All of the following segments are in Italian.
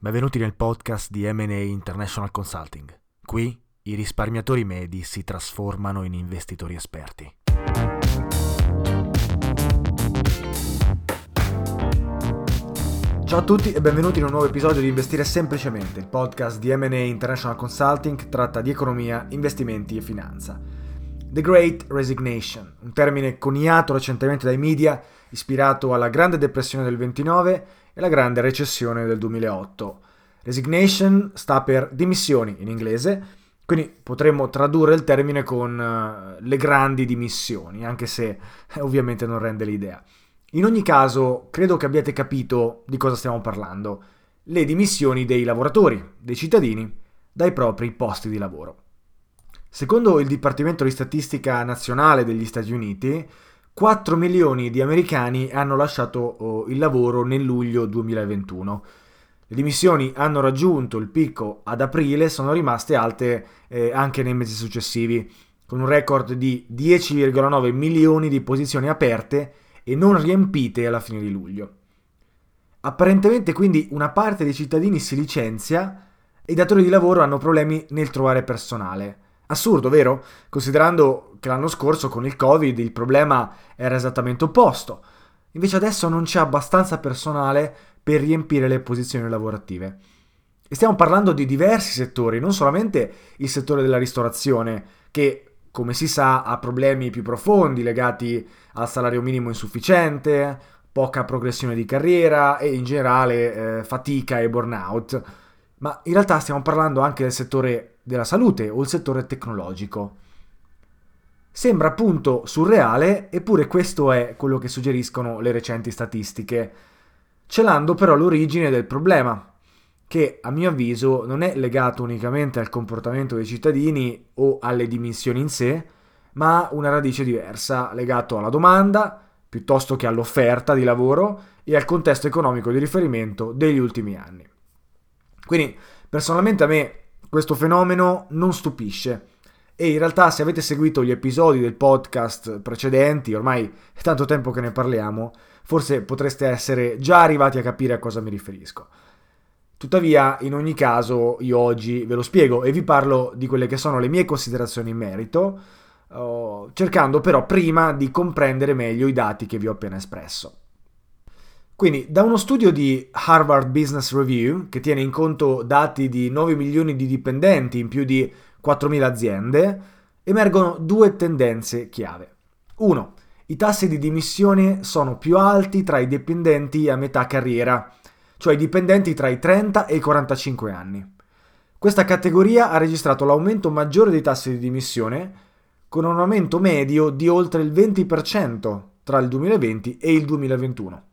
Benvenuti nel podcast di M&A International Consulting. Qui i risparmiatori medi si trasformano in investitori esperti. Ciao a tutti e benvenuti in un nuovo episodio di Investire Semplicemente, il podcast di M&A International Consulting che tratta di economia, investimenti e finanza. The Great Resignation, un termine coniato recentemente dai media, ispirato alla Grande Depressione del 29 e alla Grande Recessione del 2008. Resignation sta per dimissioni in inglese, quindi potremmo tradurre il termine con uh, le grandi dimissioni, anche se eh, ovviamente non rende l'idea. In ogni caso, credo che abbiate capito di cosa stiamo parlando. Le dimissioni dei lavoratori, dei cittadini, dai propri posti di lavoro. Secondo il Dipartimento di Statistica Nazionale degli Stati Uniti, 4 milioni di americani hanno lasciato oh, il lavoro nel luglio 2021. Le dimissioni hanno raggiunto il picco ad aprile e sono rimaste alte eh, anche nei mesi successivi, con un record di 10,9 milioni di posizioni aperte e non riempite alla fine di luglio. Apparentemente quindi una parte dei cittadini si licenzia e i datori di lavoro hanno problemi nel trovare personale. Assurdo, vero? Considerando che l'anno scorso con il Covid il problema era esattamente opposto. Invece adesso non c'è abbastanza personale per riempire le posizioni lavorative. E stiamo parlando di diversi settori, non solamente il settore della ristorazione, che come si sa, ha problemi più profondi legati al salario minimo insufficiente, poca progressione di carriera e in generale eh, fatica e burnout. Ma in realtà stiamo parlando anche del settore della salute o il settore tecnologico. Sembra appunto surreale, eppure questo è quello che suggeriscono le recenti statistiche, celando però l'origine del problema, che a mio avviso non è legato unicamente al comportamento dei cittadini o alle dimissioni in sé, ma ha una radice diversa, legato alla domanda piuttosto che all'offerta di lavoro e al contesto economico di riferimento degli ultimi anni. Quindi personalmente a me questo fenomeno non stupisce e in realtà se avete seguito gli episodi del podcast precedenti, ormai è tanto tempo che ne parliamo, forse potreste essere già arrivati a capire a cosa mi riferisco. Tuttavia, in ogni caso, io oggi ve lo spiego e vi parlo di quelle che sono le mie considerazioni in merito, uh, cercando però prima di comprendere meglio i dati che vi ho appena espresso. Quindi, da uno studio di Harvard Business Review, che tiene in conto dati di 9 milioni di dipendenti in più di 4.000 aziende, emergono due tendenze chiave. 1. i tassi di dimissione sono più alti tra i dipendenti a metà carriera, cioè i dipendenti tra i 30 e i 45 anni. Questa categoria ha registrato l'aumento maggiore dei tassi di dimissione, con un aumento medio di oltre il 20% tra il 2020 e il 2021.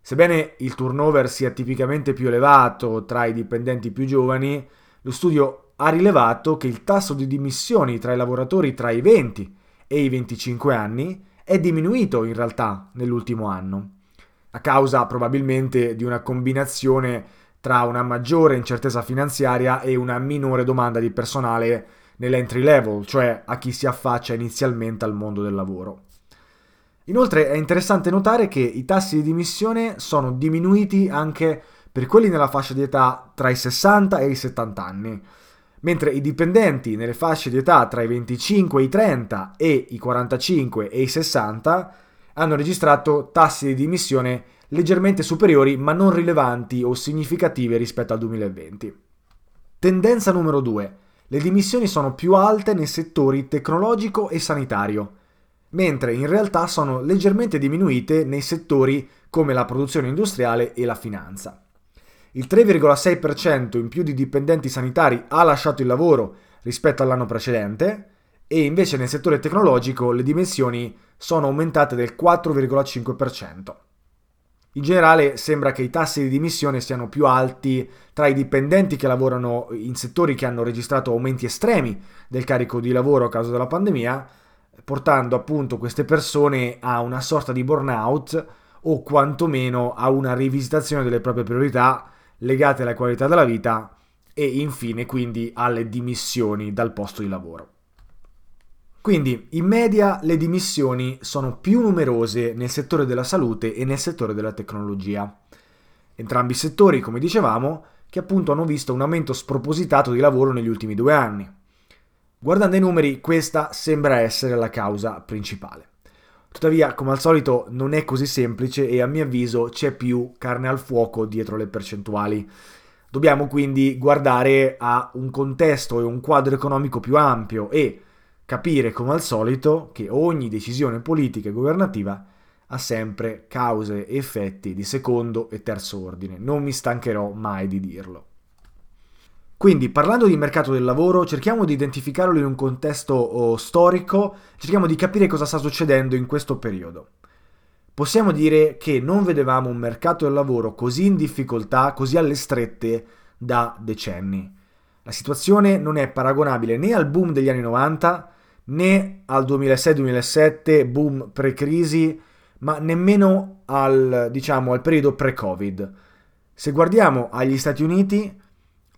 Sebbene il turnover sia tipicamente più elevato tra i dipendenti più giovani, lo studio ha rilevato che il tasso di dimissioni tra i lavoratori tra i 20 e i 25 anni è diminuito in realtà nell'ultimo anno, a causa probabilmente di una combinazione tra una maggiore incertezza finanziaria e una minore domanda di personale nell'entry level, cioè a chi si affaccia inizialmente al mondo del lavoro. Inoltre è interessante notare che i tassi di dimissione sono diminuiti anche per quelli nella fascia di età tra i 60 e i 70 anni, mentre i dipendenti nelle fasce di età tra i 25 e i 30 e i 45 e i 60 hanno registrato tassi di dimissione leggermente superiori ma non rilevanti o significative rispetto al 2020. Tendenza numero 2. Le dimissioni sono più alte nei settori tecnologico e sanitario, mentre in realtà sono leggermente diminuite nei settori come la produzione industriale e la finanza. Il 3,6% in più di dipendenti sanitari ha lasciato il lavoro rispetto all'anno precedente e invece nel settore tecnologico le dimensioni sono aumentate del 4,5%. In generale sembra che i tassi di dimissione siano più alti tra i dipendenti che lavorano in settori che hanno registrato aumenti estremi del carico di lavoro a causa della pandemia, portando appunto queste persone a una sorta di burnout o quantomeno a una rivisitazione delle proprie priorità legate alla qualità della vita e infine quindi alle dimissioni dal posto di lavoro. Quindi in media le dimissioni sono più numerose nel settore della salute e nel settore della tecnologia. Entrambi i settori, come dicevamo, che appunto hanno visto un aumento spropositato di lavoro negli ultimi due anni. Guardando i numeri, questa sembra essere la causa principale. Tuttavia, come al solito, non è così semplice e a mio avviso c'è più carne al fuoco dietro le percentuali. Dobbiamo quindi guardare a un contesto e un quadro economico più ampio e capire, come al solito, che ogni decisione politica e governativa ha sempre cause e effetti di secondo e terzo ordine. Non mi stancherò mai di dirlo. Quindi, parlando di mercato del lavoro, cerchiamo di identificarlo in un contesto oh, storico, cerchiamo di capire cosa sta succedendo in questo periodo. Possiamo dire che non vedevamo un mercato del lavoro così in difficoltà, così alle strette da decenni. La situazione non è paragonabile né al boom degli anni 90 né al 2006-2007 boom pre-crisi, ma nemmeno al, diciamo, al periodo pre-Covid. Se guardiamo agli Stati Uniti,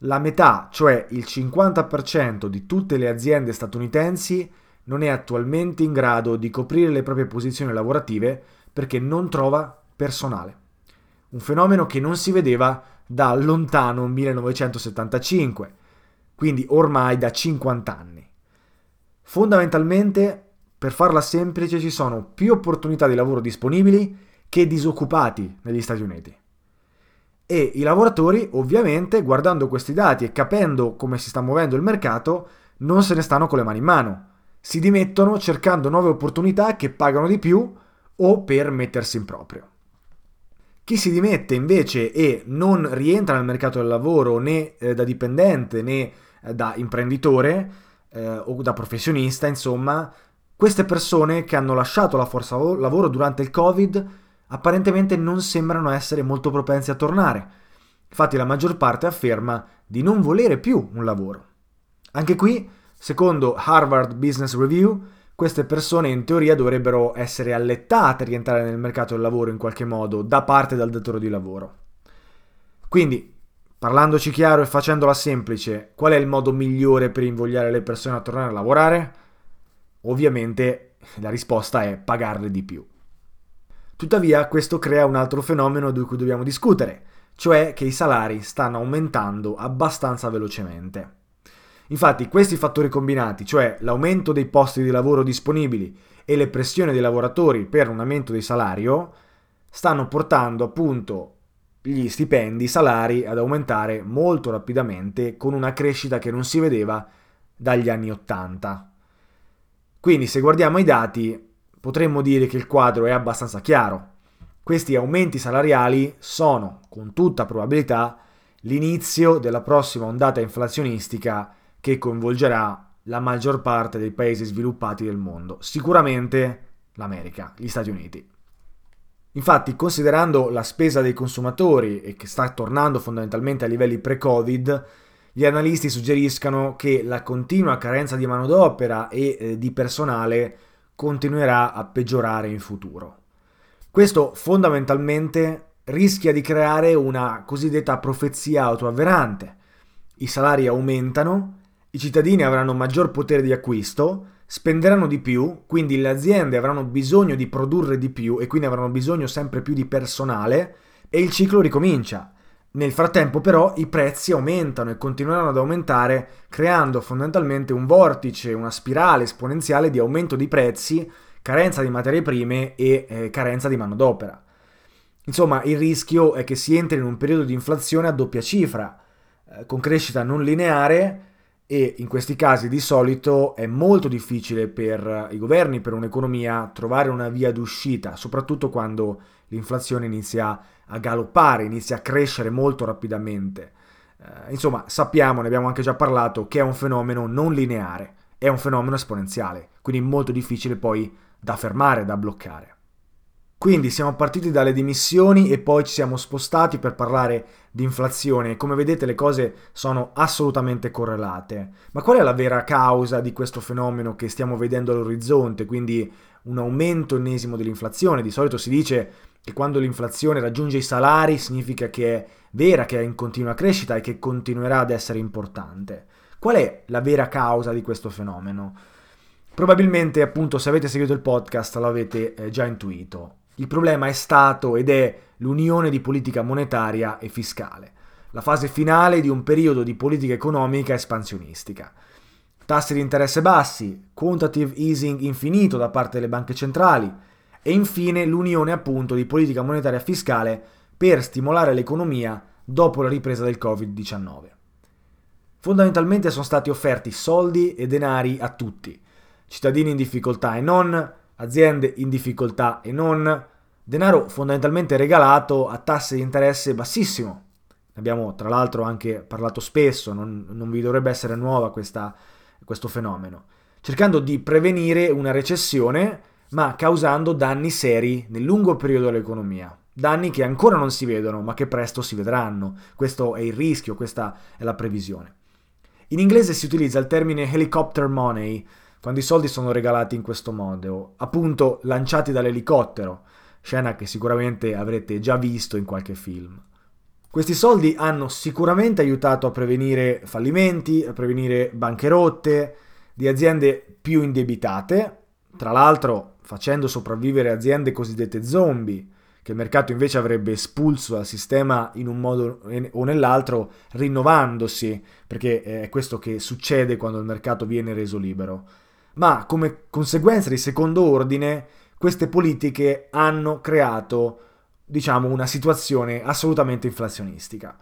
la metà, cioè il 50% di tutte le aziende statunitensi, non è attualmente in grado di coprire le proprie posizioni lavorative perché non trova personale. Un fenomeno che non si vedeva da lontano 1975, quindi ormai da 50 anni. Fondamentalmente, per farla semplice, ci sono più opportunità di lavoro disponibili che disoccupati negli Stati Uniti. E i lavoratori, ovviamente, guardando questi dati e capendo come si sta muovendo il mercato, non se ne stanno con le mani in mano. Si dimettono cercando nuove opportunità che pagano di più o per mettersi in proprio. Chi si dimette invece e non rientra nel mercato del lavoro né eh, da dipendente né eh, da imprenditore eh, o da professionista, insomma, queste persone che hanno lasciato la forza lavoro durante il Covid apparentemente non sembrano essere molto propensi a tornare. Infatti la maggior parte afferma di non volere più un lavoro. Anche qui, secondo Harvard Business Review, queste persone in teoria dovrebbero essere allettate a rientrare nel mercato del lavoro in qualche modo da parte del datore di lavoro. Quindi, parlandoci chiaro e facendola semplice, qual è il modo migliore per invogliare le persone a tornare a lavorare? Ovviamente la risposta è pagarle di più. Tuttavia questo crea un altro fenomeno di cui dobbiamo discutere, cioè che i salari stanno aumentando abbastanza velocemente. Infatti questi fattori combinati, cioè l'aumento dei posti di lavoro disponibili e le pressioni dei lavoratori per un aumento di salario, stanno portando appunto gli stipendi, i salari ad aumentare molto rapidamente con una crescita che non si vedeva dagli anni 80. Quindi se guardiamo i dati potremmo dire che il quadro è abbastanza chiaro. Questi aumenti salariali sono, con tutta probabilità, l'inizio della prossima ondata inflazionistica che coinvolgerà la maggior parte dei paesi sviluppati del mondo, sicuramente l'America, gli Stati Uniti. Infatti, considerando la spesa dei consumatori e che sta tornando fondamentalmente a livelli pre-Covid, gli analisti suggeriscono che la continua carenza di manodopera e eh, di personale continuerà a peggiorare in futuro. Questo fondamentalmente rischia di creare una cosiddetta profezia autoavverante. I salari aumentano, i cittadini avranno maggior potere di acquisto, spenderanno di più, quindi le aziende avranno bisogno di produrre di più e quindi avranno bisogno sempre più di personale e il ciclo ricomincia. Nel frattempo però i prezzi aumentano e continueranno ad aumentare creando fondamentalmente un vortice, una spirale esponenziale di aumento di prezzi, carenza di materie prime e eh, carenza di manodopera. Insomma, il rischio è che si entri in un periodo di inflazione a doppia cifra, eh, con crescita non lineare e in questi casi di solito è molto difficile per i governi, per un'economia, trovare una via d'uscita, soprattutto quando l'inflazione inizia a galoppare, inizia a crescere molto rapidamente. Eh, insomma, sappiamo, ne abbiamo anche già parlato, che è un fenomeno non lineare, è un fenomeno esponenziale, quindi molto difficile poi da fermare, da bloccare. Quindi siamo partiti dalle dimissioni e poi ci siamo spostati per parlare di inflazione. Come vedete le cose sono assolutamente correlate. Ma qual è la vera causa di questo fenomeno che stiamo vedendo all'orizzonte? Quindi un aumento ennesimo dell'inflazione. Di solito si dice che quando l'inflazione raggiunge i salari significa che è vera, che è in continua crescita e che continuerà ad essere importante. Qual è la vera causa di questo fenomeno? Probabilmente, appunto, se avete seguito il podcast l'avete eh, già intuito. Il problema è stato ed è l'unione di politica monetaria e fiscale, la fase finale di un periodo di politica economica espansionistica. Tassi di interesse bassi, quantitative easing infinito da parte delle banche centrali e infine l'unione appunto di politica monetaria e fiscale per stimolare l'economia dopo la ripresa del Covid-19. Fondamentalmente sono stati offerti soldi e denari a tutti, cittadini in difficoltà e non, aziende in difficoltà e non, denaro fondamentalmente regalato a tassi di interesse bassissimo. Ne abbiamo tra l'altro anche parlato spesso, non, non vi dovrebbe essere nuova questa, questo fenomeno, cercando di prevenire una recessione ma causando danni seri nel lungo periodo dell'economia. Danni che ancora non si vedono, ma che presto si vedranno. Questo è il rischio, questa è la previsione. In inglese si utilizza il termine helicopter money, quando i soldi sono regalati in questo modo, appunto lanciati dall'elicottero, scena che sicuramente avrete già visto in qualche film. Questi soldi hanno sicuramente aiutato a prevenire fallimenti, a prevenire bancherotte di aziende più indebitate, tra l'altro facendo sopravvivere aziende cosiddette zombie, che il mercato invece avrebbe espulso dal sistema in un modo o nell'altro, rinnovandosi, perché è questo che succede quando il mercato viene reso libero ma come conseguenza di secondo ordine queste politiche hanno creato, diciamo, una situazione assolutamente inflazionistica.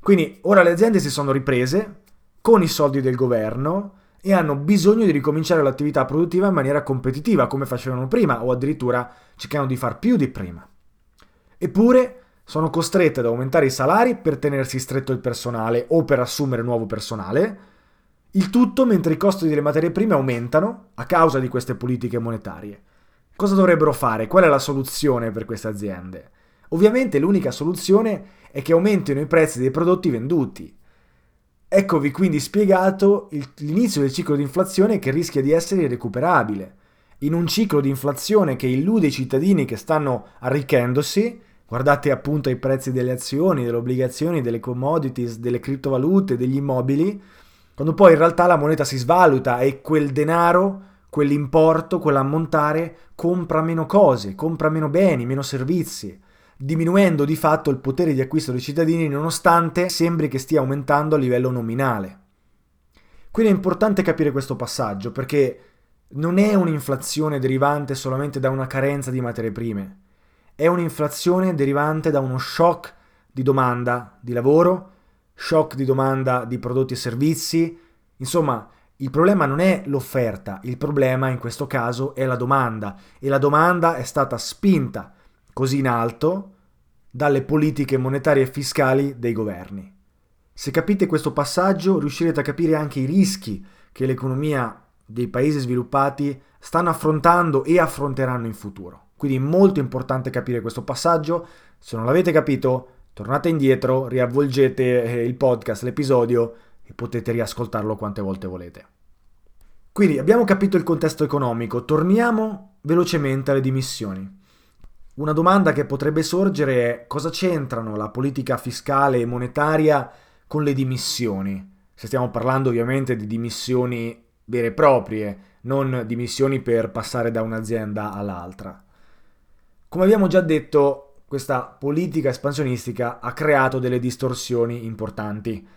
Quindi ora le aziende si sono riprese con i soldi del governo e hanno bisogno di ricominciare l'attività produttiva in maniera competitiva, come facevano prima, o addirittura cercano di far più di prima. Eppure sono costrette ad aumentare i salari per tenersi stretto il personale o per assumere nuovo personale, il tutto mentre i costi delle materie prime aumentano a causa di queste politiche monetarie. Cosa dovrebbero fare? Qual è la soluzione per queste aziende? Ovviamente l'unica soluzione è che aumentino i prezzi dei prodotti venduti. Eccovi quindi spiegato il, l'inizio del ciclo di inflazione che rischia di essere irrecuperabile. In un ciclo di inflazione che illude i cittadini che stanno arricchendosi, guardate appunto ai prezzi delle azioni, delle obbligazioni, delle commodities, delle criptovalute, degli immobili, quando poi in realtà la moneta si svaluta e quel denaro, quell'importo, quell'ammontare compra meno cose, compra meno beni, meno servizi, diminuendo di fatto il potere di acquisto dei cittadini nonostante sembri che stia aumentando a livello nominale. Quindi è importante capire questo passaggio perché non è un'inflazione derivante solamente da una carenza di materie prime, è un'inflazione derivante da uno shock di domanda di lavoro, shock di domanda di prodotti e servizi, insomma Il problema non è l'offerta, il problema in questo caso è la domanda e la domanda è stata spinta così in alto dalle politiche monetarie e fiscali dei governi. Se capite questo passaggio riuscirete a capire anche i rischi che l'economia dei paesi sviluppati stanno affrontando e affronteranno in futuro. Quindi è molto importante capire questo passaggio. Se non l'avete capito, tornate indietro, riavvolgete eh, il podcast, l'episodio e potete riascoltarlo quante volte volete. Quindi abbiamo capito il contesto economico, torniamo velocemente alle dimissioni. Una domanda che potrebbe sorgere è cosa c'entrano la politica fiscale e monetaria con le dimissioni? Se stiamo parlando ovviamente di dimissioni vere e proprie, non dimissioni per passare da un'azienda all'altra. Come abbiamo già detto, questa politica espansionistica ha creato delle distorsioni importanti.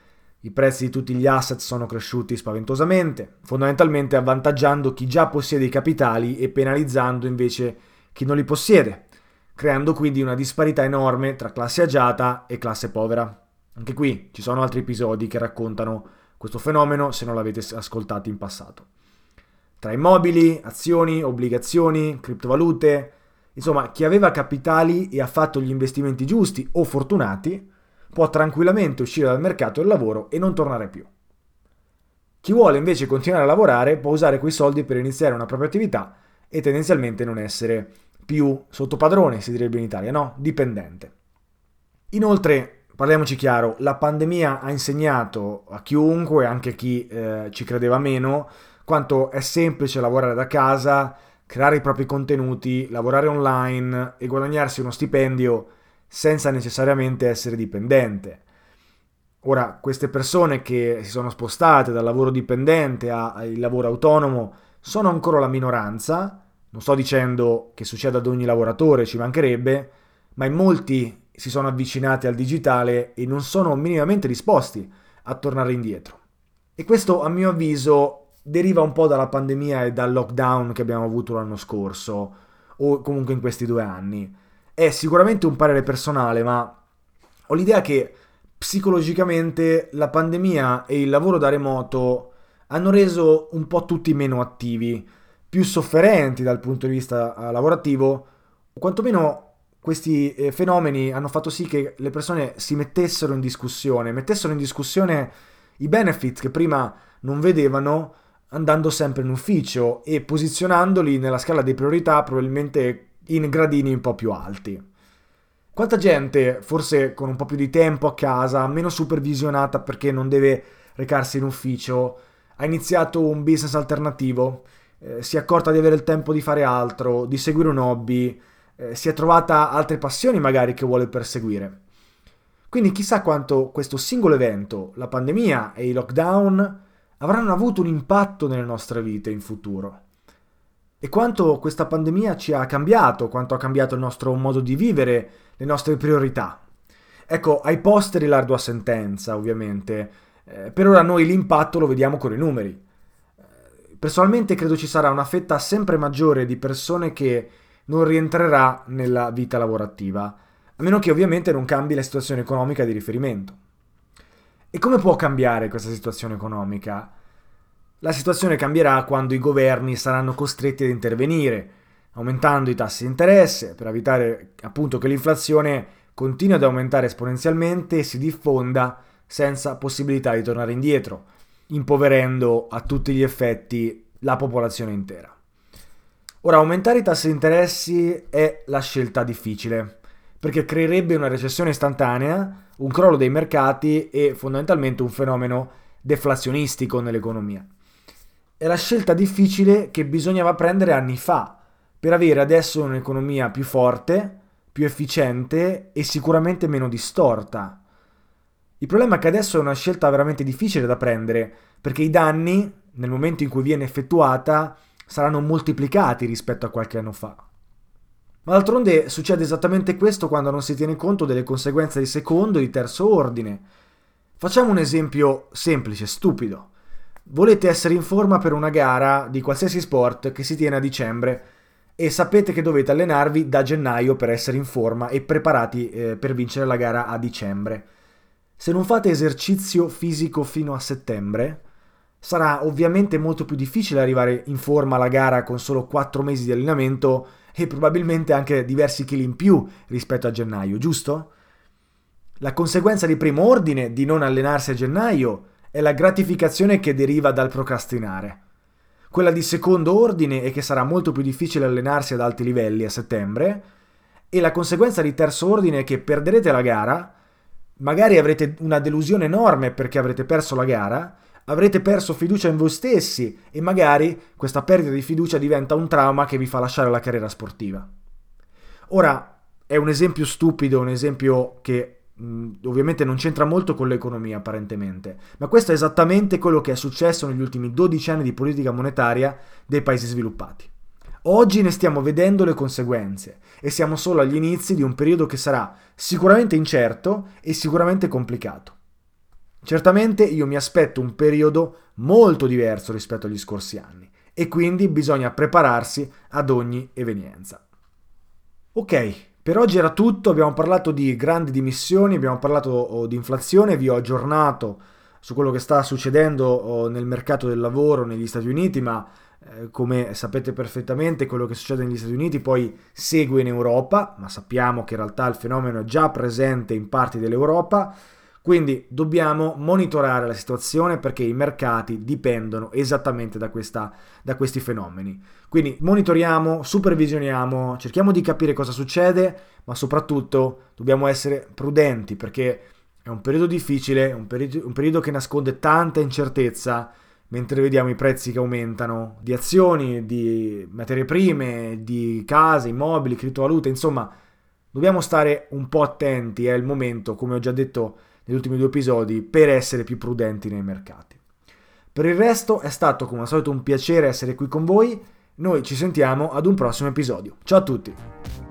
I prezzi di tutti gli asset sono cresciuti spaventosamente, fondamentalmente avvantaggiando chi già possiede i capitali e penalizzando invece chi non li possiede, creando quindi una disparità enorme tra classe agiata e classe povera. Anche qui ci sono altri episodi che raccontano questo fenomeno se non l'avete ascoltato in passato. Tra immobili, azioni, obbligazioni, criptovalute, insomma chi aveva capitali e ha fatto gli investimenti giusti o fortunati può tranquillamente uscire dal mercato del lavoro e non tornare più. Chi vuole invece continuare a lavorare può usare quei soldi per iniziare una propria attività e tendenzialmente non essere più sottopadrone, si direbbe in Italia, no? Dipendente. Inoltre, parliamoci chiaro, la pandemia ha insegnato a chiunque, anche a chi eh, ci credeva meno, quanto è semplice lavorare da casa, creare i propri contenuti, lavorare online e guadagnarsi uno stipendio senza necessariamente essere dipendente. Ora, queste persone che si sono spostate dal lavoro dipendente al lavoro autonomo sono ancora la minoranza, non sto dicendo che succeda ad ogni lavoratore, ci mancherebbe, ma in molti si sono avvicinati al digitale e non sono minimamente disposti a tornare indietro. E questo, a mio avviso, deriva un po' dalla pandemia e dal lockdown che abbiamo avuto l'anno scorso, o comunque in questi due anni. È sicuramente un parere personale, ma ho l'idea che psicologicamente la pandemia e il lavoro da remoto hanno reso un po' tutti meno attivi, più sofferenti dal punto di vista eh, lavorativo, o quantomeno questi eh, fenomeni hanno fatto sì che le persone si mettessero in discussione, mettessero in discussione i benefit che prima non vedevano andando sempre in ufficio e posizionandoli nella scala di priorità probabilmente in gradini un po' più alti. Quanta gente, forse con un po' più di tempo a casa, meno supervisionata perché non deve recarsi in ufficio, ha iniziato un business alternativo, eh, si è accorta di avere il tempo di fare altro, di seguire un hobby, eh, si è trovata altre passioni magari che vuole perseguire. Quindi chissà quanto questo singolo evento, la pandemia e i lockdown, avranno avuto un impatto nelle nostre vite in futuro. E quanto questa pandemia ci ha cambiato, quanto ha cambiato il nostro modo di vivere, le nostre priorità. Ecco, ai posteri l'ardua sentenza, ovviamente. Eh, per ora noi l'impatto lo vediamo con i numeri. Eh, personalmente credo ci sarà una fetta sempre maggiore di persone che non rientrerà nella vita lavorativa, a meno che ovviamente non cambi la situazione economica di riferimento. E come può cambiare questa situazione economica? La situazione cambierà quando i governi saranno costretti ad intervenire, aumentando i tassi di interesse per evitare appunto che l'inflazione continui ad aumentare esponenzialmente e si diffonda senza possibilità di tornare indietro, impoverendo a tutti gli effetti la popolazione intera. Ora, aumentare i tassi di interessi è la scelta difficile, perché creerebbe una recessione istantanea, un crollo dei mercati e fondamentalmente un fenomeno deflazionistico nell'economia. È la scelta difficile che bisognava prendere anni fa per avere adesso un'economia più forte, più efficiente e sicuramente meno distorta. Il problema è che adesso è una scelta veramente difficile da prendere, perché i danni, nel momento in cui viene effettuata, saranno moltiplicati rispetto a qualche anno fa. Ma d'altronde succede esattamente questo quando non si tiene conto delle conseguenze di secondo e di terzo ordine. Facciamo un esempio semplice, stupido. Volete essere in forma per una gara di qualsiasi sport che si tiene a dicembre e sapete che dovete allenarvi da gennaio per essere in forma e preparati eh, per vincere la gara a dicembre. Se non fate esercizio fisico fino a settembre, Sarà ovviamente molto più difficile arrivare in forma alla gara con solo 4 mesi di allenamento e probabilmente anche diversi chili in più rispetto a gennaio, giusto? La conseguenza di primo ordine di non allenarsi a gennaio è la gratificazione che deriva dal procrastinare. Quella di secondo ordine è che sarà molto più difficile allenarsi ad alti livelli a settembre e la conseguenza di terzo ordine è che perderete la gara, magari avrete una delusione enorme perché avrete perso la gara, avrete perso fiducia in voi stessi e magari questa perdita di fiducia diventa un trauma che vi fa lasciare la carriera sportiva. Ora, è un esempio stupido, un esempio che ovviamente non c'entra molto con l'economia apparentemente, ma questo è esattamente quello che è successo negli ultimi 12 anni di politica monetaria dei paesi sviluppati. Oggi ne stiamo vedendo le conseguenze e siamo solo agli inizi di un periodo che sarà sicuramente incerto e sicuramente complicato. Certamente io mi aspetto un periodo molto diverso rispetto agli scorsi anni e quindi bisogna prepararsi ad ogni evenienza. Ok, per oggi era tutto, abbiamo parlato di grandi dimissioni, abbiamo parlato oh, di inflazione, vi ho aggiornato su quello che sta succedendo oh, nel mercato del lavoro negli Stati Uniti, ma eh, come sapete perfettamente quello che succede negli Stati Uniti poi segue in Europa, ma sappiamo che in realtà il fenomeno è già presente in parti dell'Europa. Quindi dobbiamo monitorare la situazione perché i mercati dipendono esattamente da, questa, da, questi fenomeni. Quindi monitoriamo, supervisioniamo, cerchiamo di capire cosa succede, ma soprattutto dobbiamo essere prudenti perché è un periodo difficile, un periodo, un periodo che nasconde tanta incertezza mentre vediamo i prezzi che aumentano di azioni, di materie prime, di case, immobili, criptovalute, insomma dobbiamo stare un po' attenti, è il momento, come ho già detto negli ultimi due episodi per essere più prudenti nei mercati. Per il resto è stato come al solito un piacere essere qui con voi, noi ci sentiamo ad un prossimo episodio. Ciao a tutti!